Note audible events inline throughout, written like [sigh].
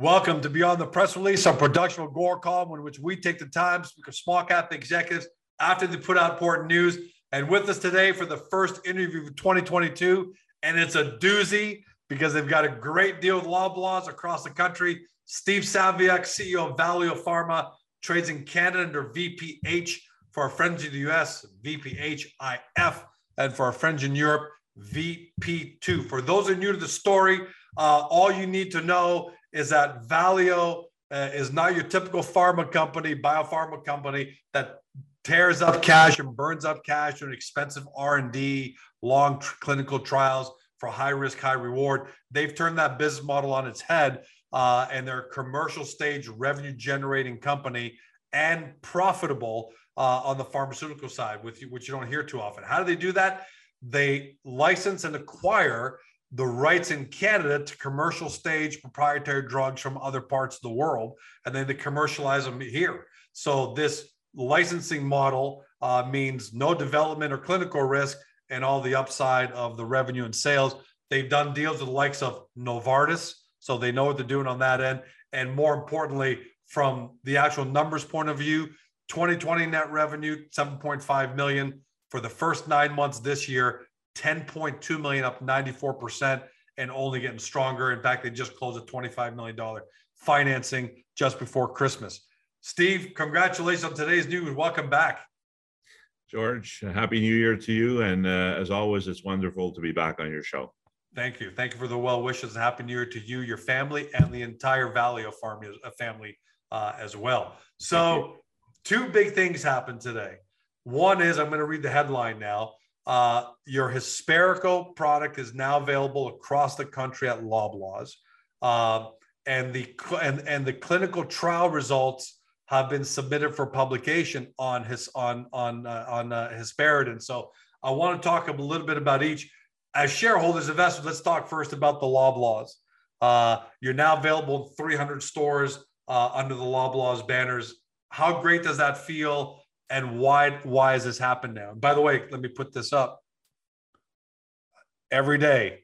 Welcome to Beyond the Press Release, our production of Agoracom, in which we take the time to speak of small cap executives after they put out important news. And with us today for the first interview of 2022, and it's a doozy because they've got a great deal with Loblaws across the country. Steve Saviuk, CEO of Valeo Pharma, trades in Canada under VPH. For our friends in the US, VPHIF, and for our friends in Europe, VP2. For those who are new to the story, uh, all you need to know is that Valeo uh, is not your typical pharma company, biopharma company that tears up cash and burns up cash on expensive R&D, long tr- clinical trials for high risk, high reward. They've turned that business model on its head, uh, and they're a commercial stage revenue generating company and profitable uh, on the pharmaceutical side, with which you don't hear too often. How do they do that? They license and acquire the rights in Canada to commercial stage proprietary drugs from other parts of the world, and then to commercialize them here. So this licensing model uh, means no development or clinical risk and all the upside of the revenue and sales. They've done deals with the likes of Novartis, so they know what they're doing on that end. And more importantly, from the actual numbers point of view, 2020 net revenue 7.5 million for the first nine months this year 10.2 million up 94% and only getting stronger. In fact, they just closed a $25 million financing just before Christmas. Steve, congratulations on today's news. Welcome back. George, happy new year to you. And uh, as always, it's wonderful to be back on your show. Thank you. Thank you for the well wishes. Happy New Year to you, your family, and the entire Valeo Pharma uh, family uh, as well. So, two big things happened today. One is I'm going to read the headline now. Uh, your Hesperco product is now available across the country at Loblaws, uh, and the and and the clinical trial results have been submitted for publication on his on on uh, on uh, Hesperidin. So I want to talk a little bit about each. As shareholders, investors, let's talk first about the Loblaws. Uh, you're now available in 300 stores uh, under the Loblaws banners. How great does that feel? And why why has this happened now? by the way, let me put this up. Every day,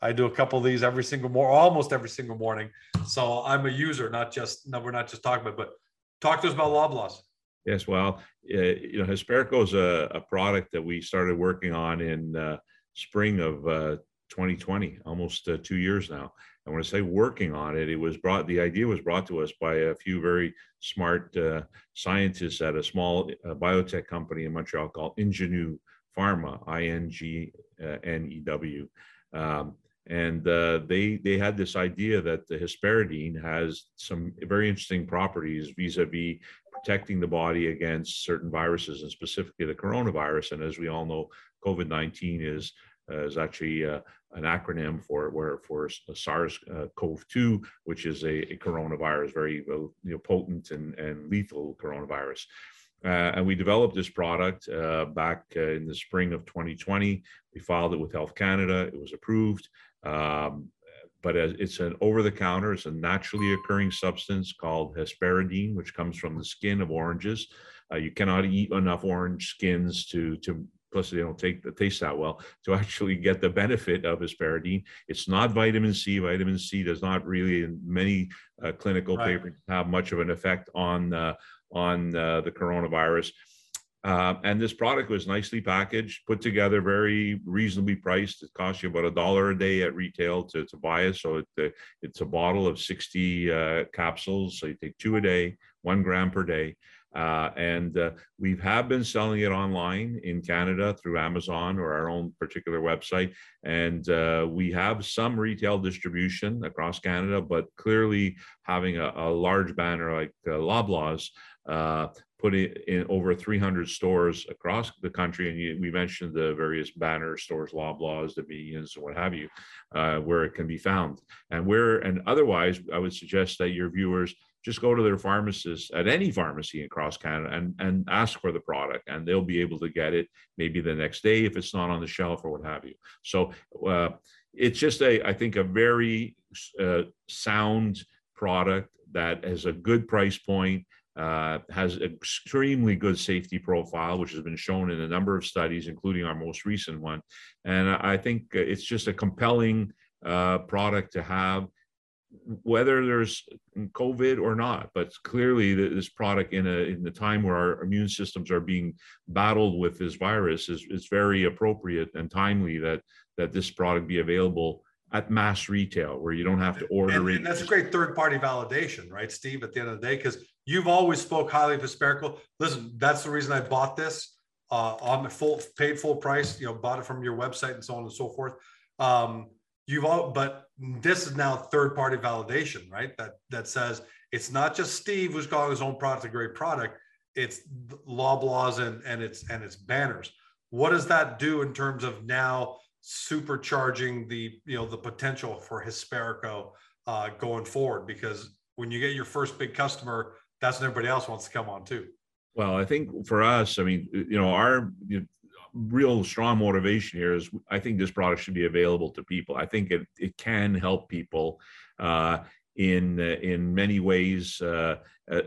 I do a couple of these every single morning, almost every single morning. So I'm a user, not just no, we're not just talking about, but talk to us about Loblaws. Yes, well, uh, you know, Hesperco is a, a, product that we started working on in uh, spring of uh, 2020, almost uh, two years now. And when I say working on it, it was brought, the idea was brought to us by a few very smart uh, scientists at a small uh, biotech company in Montreal called Ingenew Pharma, I N G N E W. Um, and uh, they they had this idea that the hesperidin has some very interesting properties vis-a-vis protecting the body against certain viruses and specifically the coronavirus and as we all know covid-19 is uh, is actually uh, an acronym for where for SARS-CoV-2, which is a, a, coronavirus, very you know, potent and, and lethal coronavirus. Uh, and we developed this product uh, back uh, in the spring of 2020. We filed it with Health Canada. It was approved. Um, but it's an over-the-counter, it's a naturally occurring substance called hesperidin, which comes from the skin of oranges. Uh, you cannot eat enough orange skins to to plus they don't take the taste that well [laughs] to actually get the benefit of hesperidin. It's not vitamin C. Vitamin C does not really, in many uh, clinical right. papers, have much of an effect on uh, on uh, the coronavirus. Uh, and this product was nicely packaged, put together, very reasonably priced. It costs you about a dollar a day at retail to, to buy it. So it, uh, it's a bottle of 60 uh, capsules. So you take two a day, one gram per day. Uh, and uh, we have been selling it online in Canada through Amazon or our own particular website. And uh, we have some retail distribution across Canada, but clearly having a, a large banner like uh, Loblaws uh, put it in over 300 stores across the country. And you, we mentioned the various banner stores, Loblaws, the Medians, and what have you, uh, where it can be found. And where, and otherwise, I would suggest that your viewers just go to their pharmacist at any pharmacy across Canada and, and ask for the product, and they'll be able to get it maybe the next day if it's not on the shelf or what have you. So uh, it's just a, I think, a very uh, sound product that has a good price point. Uh, has extremely good safety profile, which has been shown in a number of studies, including our most recent one. And I think it's just a compelling uh, product to have whether there's COVID or not. But clearly, this product in a in the time where our immune systems are being battled with this virus is is very appropriate and timely that that this product be available at mass retail where you don't have to order and, and that's a great third party validation right steve at the end of the day because you've always spoke highly of Hesperco. listen that's the reason i bought this uh, on the full paid full price you know bought it from your website and so on and so forth um, you've all but this is now third party validation right? That that says it's not just steve who's calling his own product a great product. It's loblaws and and it's and it's banners. What does that do in terms of now supercharging the you know the potential for Hesperco uh, going forward? Because when you get your first big customer, that's when everybody else wants to come on too. Well, I think for us, I mean, you know, our real strong motivation here is I think this product should be available to people. I think it it can help people. Uh, in uh, in many ways, uh,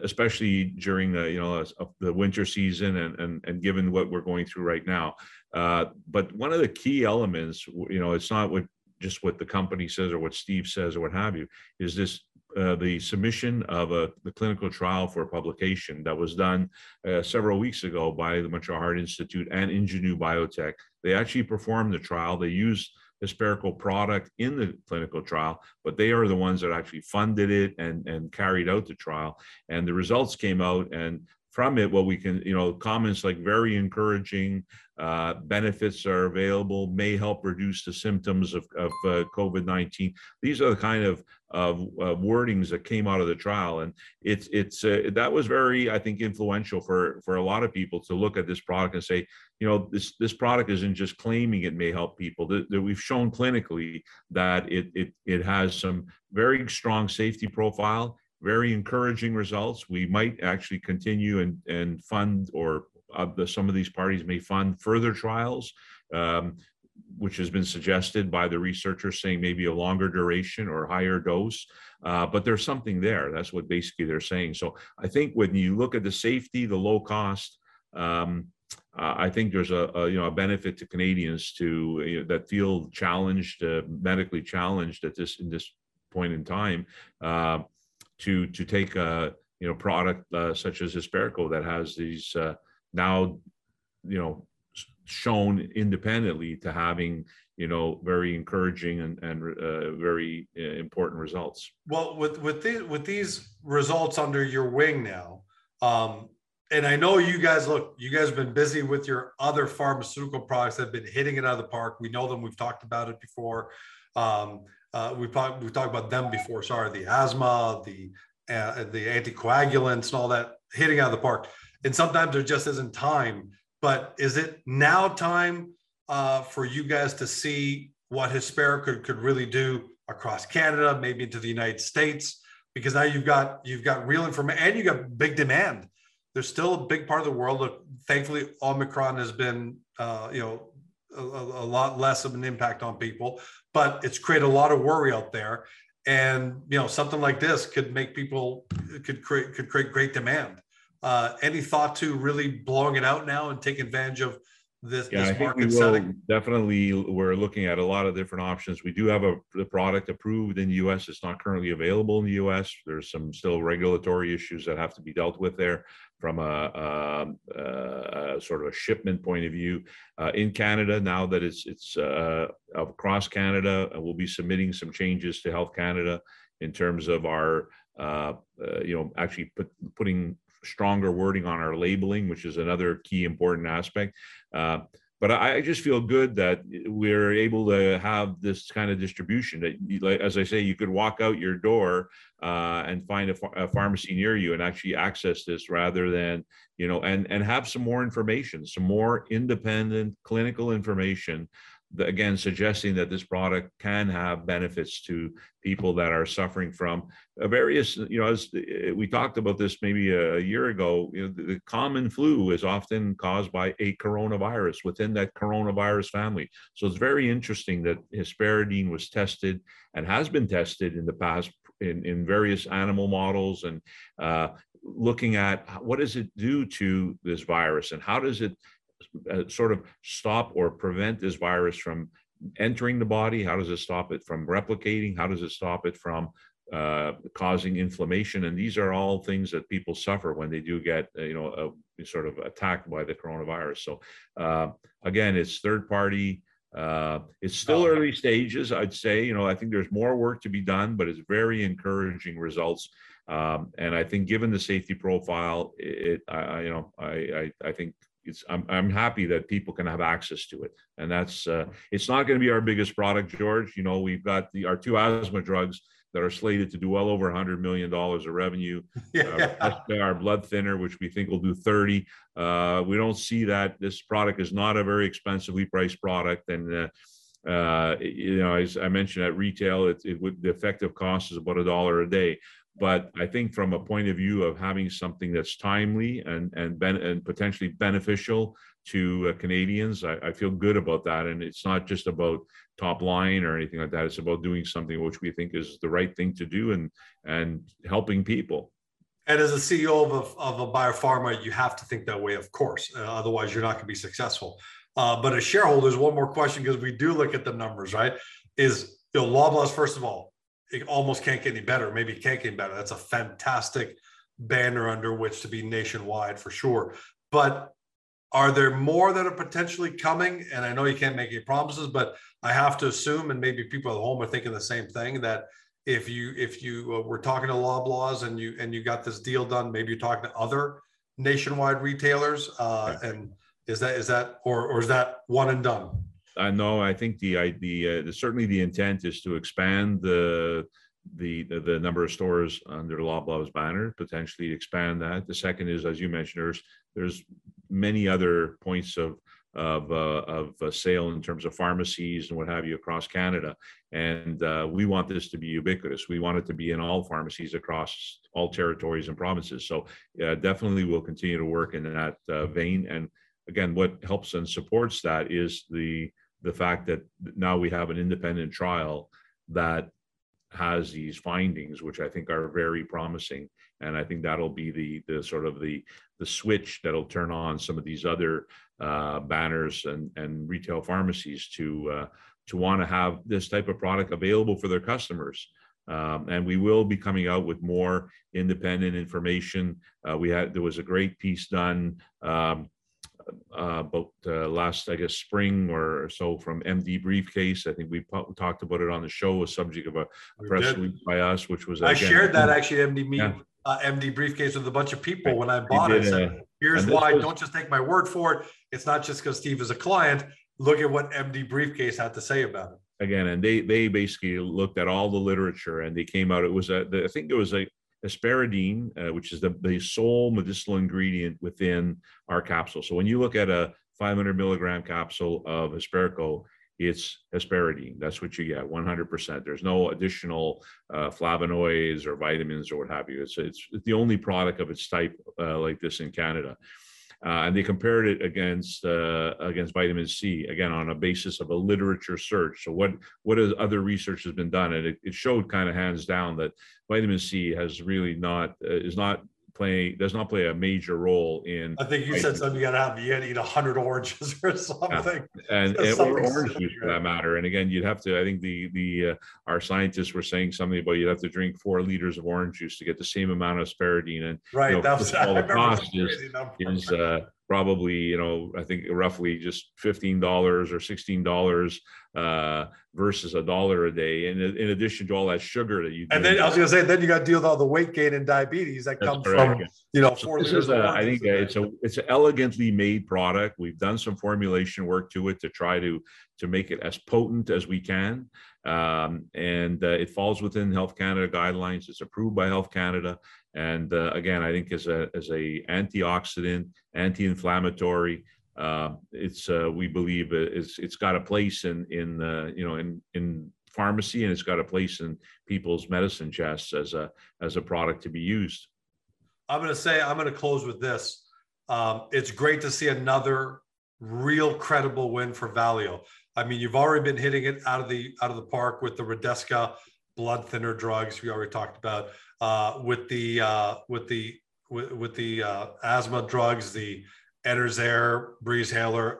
especially during the you know the winter season and, and and given what we're going through right now. Uh, but one of the key elements, you know, it's not what just what the company says or what Steve says or what have you, is this uh, the submission of a the clinical trial for publication that was done uh, several weeks ago by the Montreal Heart Institute and Ingenew Biotech. They actually performed the trial. They used Hesperco product in the clinical trial, but they are the ones that actually funded it and, and carried out the trial. And the results came out, and from it, what we can, you know, comments like very encouraging, uh, benefits are available, may help reduce the symptoms of, of uh, COVID 19. These are the kind of, of uh, wordings that came out of the trial. And it's, it's, uh, that was very, I think, influential for, for a lot of people to look at this product and say, you know, this, this product isn't just claiming it may help people, that, that we've shown clinically that it, it, it has some very strong safety profile very encouraging results. We might actually continue and, and fund, or uh, the, some of these parties may fund further trials, um, which has been suggested by the researchers saying maybe a longer duration or higher dose. Uh, but there's something there. That's what basically they're saying. So I think when you look at the safety, the low cost, um, uh, I think there's a, a, you know a benefit to Canadians to you know, that feel challenged, uh, medically challenged at this in this point in time. To to take a you know product uh, such as Hesperco that has these uh, now you know shown independently to having you know very encouraging and, and uh, very uh, important results. Well with with these with these results under your wing now um and i know you guys look you guys have been busy with your other pharmaceutical products that have been hitting it out of the park. We know them. We've talked about it before. Um uh, we've talked we've talked about them before. Sorry, the asthma, the uh, the anticoagulants, and all that hitting out of the park. And sometimes there just isn't time. But is it now time uh, for you guys to see what Hesperco could, could really do across Canada, maybe into the United States? Because now you've got you've got real information and you got big demand. There's still a big part of the world. Look, thankfully, Omicron has been uh, you know a, a, lot less of an impact on people, but it's created a lot of worry out there. And you know, something like this could make people could create could create great demand. Uh, any thought to really blowing it out now and take advantage of this, yeah, this market setting? Definitely, we're looking at a lot of different options. We do have a the product approved in the U.S. It's not currently available in the U.S. There's some still regulatory issues that have to be dealt with there from a, a, a, sort of a shipment point of view. Uh, in Canada, now that it's it's uh, across Canada, uh, we'll be submitting some changes to Health Canada in terms of our, uh, uh, you know, actually put, putting stronger wording on our labeling, which is another key important aspect. Uh, but I just feel good that we're able to have this kind of distribution. That, as I say, you could walk out your door uh, and find a, a, pharmacy near you and actually access this, rather than you know, and and have some more information, some more independent clinical information again suggesting that this product can have benefits to people that are suffering from various you know as eh, we talked about this maybe a year ago you know the, the common flu is often caused by a coronavirus within that coronavirus family. So it's very interesting that hesperidin was tested and has been tested in the past in, in various animal models and uh, looking at what does it do to this virus and how does it uh, sort of stop or prevent this virus from entering the body? How does it stop it from replicating? How does it stop it from uh, causing inflammation. And these are all things that people suffer when they do get, uh, you know, a, sort of attacked by the coronavirus. So uh, again, it's third party. Uh, it's still early stages, I'd say. You know, I think there's more work to be done, but it's very encouraging results. Um, and I think, given the safety profile, it, I, you know, I, I, I think it's I'm, I'm happy that people can have access to it. And that's uh, it's not going to be our biggest product george. You know we've got the our two asthma drugs that are slated to do well over 100 million dollars of revenue. Yeah. [laughs] uh, our blood thinner which we think will do 30 uh, we don't see that this product is not a very expensively priced product. And uh, uh you know as i mentioned at retail it, it would the effective cost is about a dollar a day but I think from a point of view of having something that's timely and and ben, and potentially beneficial to uh, Canadians, I, I, feel good about that. And it's not just about top line or anything like that. It's about doing something which we think is the right thing to do and and helping people. And as a CEO of a, of a biopharma, you have to think that way, of course. Uh, otherwise, you're not going to be successful. Uh, but as shareholders, one more question because we do look at the numbers, right? Is you know, Loblaws, first of all, it almost can't get any better. Maybe it can't get any better. That's a fantastic banner under which to be nationwide for sure. But are there more that are potentially coming? And I know you can't make any promises, but I have to assume, and maybe people at home are thinking the same thing, that if you if you uh, were talking to Loblaws and you and you got this deal done, maybe you're talking to other nationwide retailers. Uh, and is that is that or or is that one and done? Uh, no, I think the uh, the certainly the intent is to expand the the the, number of stores under Loblaws banner, potentially expand that. The second is, as you mentioned, there's there's many other points of of uh, of uh, sale in terms of pharmacies and what have you across Canada, and uh, we want this to be ubiquitous. We want it to be in all pharmacies across all territories and provinces. So definitely, we'll continue to work in that uh, vein. And again, what helps and supports that is the the fact that now we have an independent trial that has these findings, which I think are very promising, and I think that'll be the the sort of the the switch that'll turn on some of these other uh, banners and and retail pharmacies to uh, to want to have this type of product available for their customers. Um, and we will be coming out with more independent information. Uh, we had there was a great piece done um, uh, about uh, last, I guess, spring or so from MD Briefcase. I think we talked about it on the show, a subject of a, a press release by us, which was I again, shared that actually MD me, yeah. uh, MD Briefcase with a bunch of people when I bought did, it. Said, uh, Here's why. Was, don't just take my word for it. It's not just because Steve is a client. Look at what MD Briefcase had to say about it again and they they basically looked at all the literature and they came out it was a i think it was a hesperidin, uh, which is the, the sole medicinal ingredient within our capsule. So when you look at a 500 milligram capsule of Hesperco, it's hesperidin. That's what you get, 100%. There's no additional uh, flavonoids or vitamins or what have you. It's, it's the only product of its type uh, like this in Canada. Uh, and they compared it against uh, against vitamin C again on a basis of a literature search. So what what is other research has been done, and it, it showed kind of hands down that vitamin C has really not uh, is not play does not play a major role in. I think you said something. You got to have you got to eat hundred oranges or [laughs] something, yeah. and, and or orange juice for that matter. And again, you'd have to. I think the the uh, our scientists were saying something about you'd have to drink four liters of orange juice to get the same amount of hesperidin. And right, you know, that was all the cost is, is uh, probably you know I think roughly just fifteen dollars or sixteen dollars uh, versus a dollar a day. And in addition to all that sugar that you and then I was going to say, then you got to deal with all the weight gain and diabetes that comes correct. from you know. four So this is a, I think it's a it's an elegantly made product. We've done some formulation work to it to try to to make it as potent as we can. Um, and uh, it falls within Health Canada guidelines. It's approved by Health Canada, and uh, again, I think as a as a antioxidant, anti-inflammatory, uh, it's uh, we believe it's it's got a place in in uh, you know in in pharmacy and it's got a place in people's medicine chests as a as a product to be used. I'm going to say I'm going to close with this. Um, it's great to see another real credible win for Valeo. I mean, you've already been hitting it out of the out of the park with the Redesca blood thinner drugs we already talked about, uh, with the uh, with the with, with the uh, asthma drugs, the Enerzair, Breezhaler,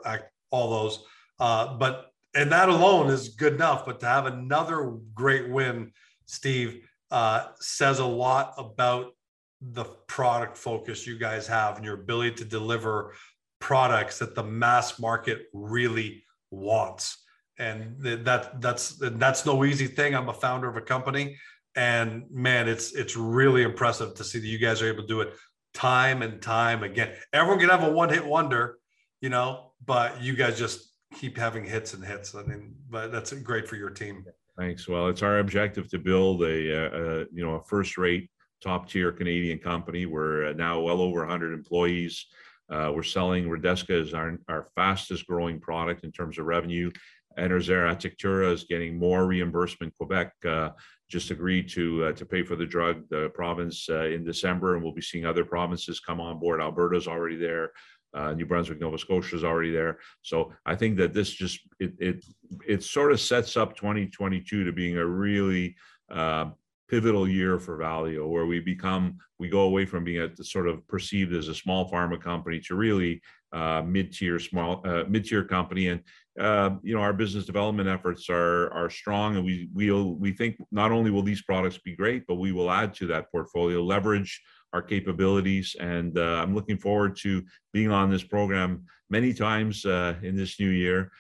all those. Uh, but and that alone is good enough. But to have another great win, Steve, uh, says a lot about the product focus you guys have and your ability to deliver products that the mass market really wants and that that's that's no easy thing i'm a founder of a company and man it's it's really impressive to see that you guys are able to do it time and time again everyone can have a one hit wonder you know but you guys just keep having hits and hits i mean but that's great for your team thanks well it's our objective to build a, a you know a first rate top tier Canadian company. We're uh, now well over 100 employees. Uh, we're selling Redesca is our, our fastest growing product in terms of revenue. Enerzair Atectura is getting more reimbursement. Quebec uh, just agreed to uh, to pay for the drug, the province uh, in December, and we'll be seeing other provinces come on board. Alberta's already there. Uh, New Brunswick, Nova Scotia is already there. So I think that this just it it it sort of sets up 2022 to being a really uh, pivotal year for Valeo, where we become we go away from being a sort of perceived as a small pharma company to really uh, mid-tier small uh, mid-tier company, and uh, you know our business development efforts are are strong, and we we'll we think not only will these products be great, but we will add to that portfolio, leverage our capabilities, and uh, I'm looking forward to being on this program many times uh, in this new year,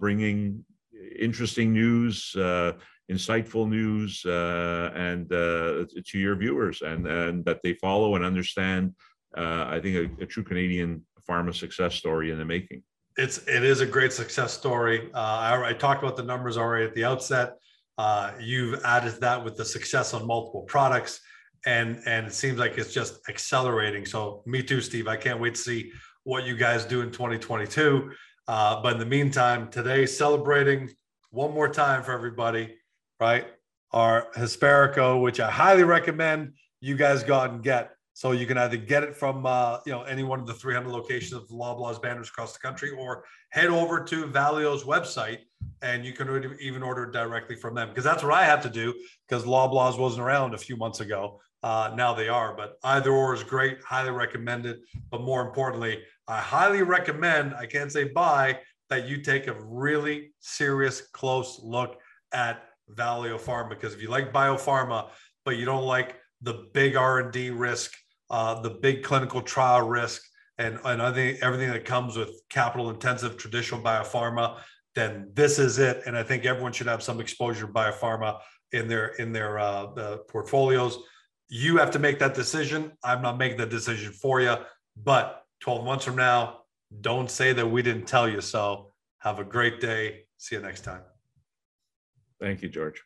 bringing interesting news insightful news and to your viewers and, and that they follow and understand uh, i think a, a, true canadian pharma success story in the making. It's it is a great success story. Uh, I, I, talked about the numbers already at the outset. Uh, you've added that with the success on multiple products and and it seems like it's just accelerating. So me too steve. I can't wait to see what you guys do in 2022 uh, but in the meantime today celebrating one more time for everybody right, Our Hesperco, which I highly recommend you guys go out and get. So you can either get it from uh, you know any one of the 300 locations of Loblaws banners across the country, or head over to Valeo's website and you can even order it directly from them because that's what I have to do because Loblaws wasn't around a few months ago. Uh, now they are, but either or is great. Highly recommended. But more importantly, I highly recommend. I can't say buy that you take a really serious close look at Valeo Pharma because if you like biopharma, but you don't like the big R&D risk, uh, the big clinical trial risk, and, and I think everything that comes with capital intensive traditional biopharma, then this is it. And I think everyone should have some exposure to biopharma in their in their uh, portfolios. You have to make that decision. I'm not making that decision for you. But 12 months from now, don't say that we didn't tell you so. Have a great day. See you next time. Thank you, George.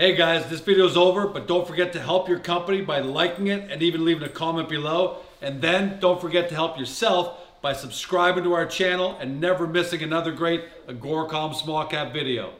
Hey guys, this video is over, but don't forget to help your company by liking it and even leaving a comment below. And then don't forget to help yourself by subscribing to our channel and never missing another great Agoracom small cap video.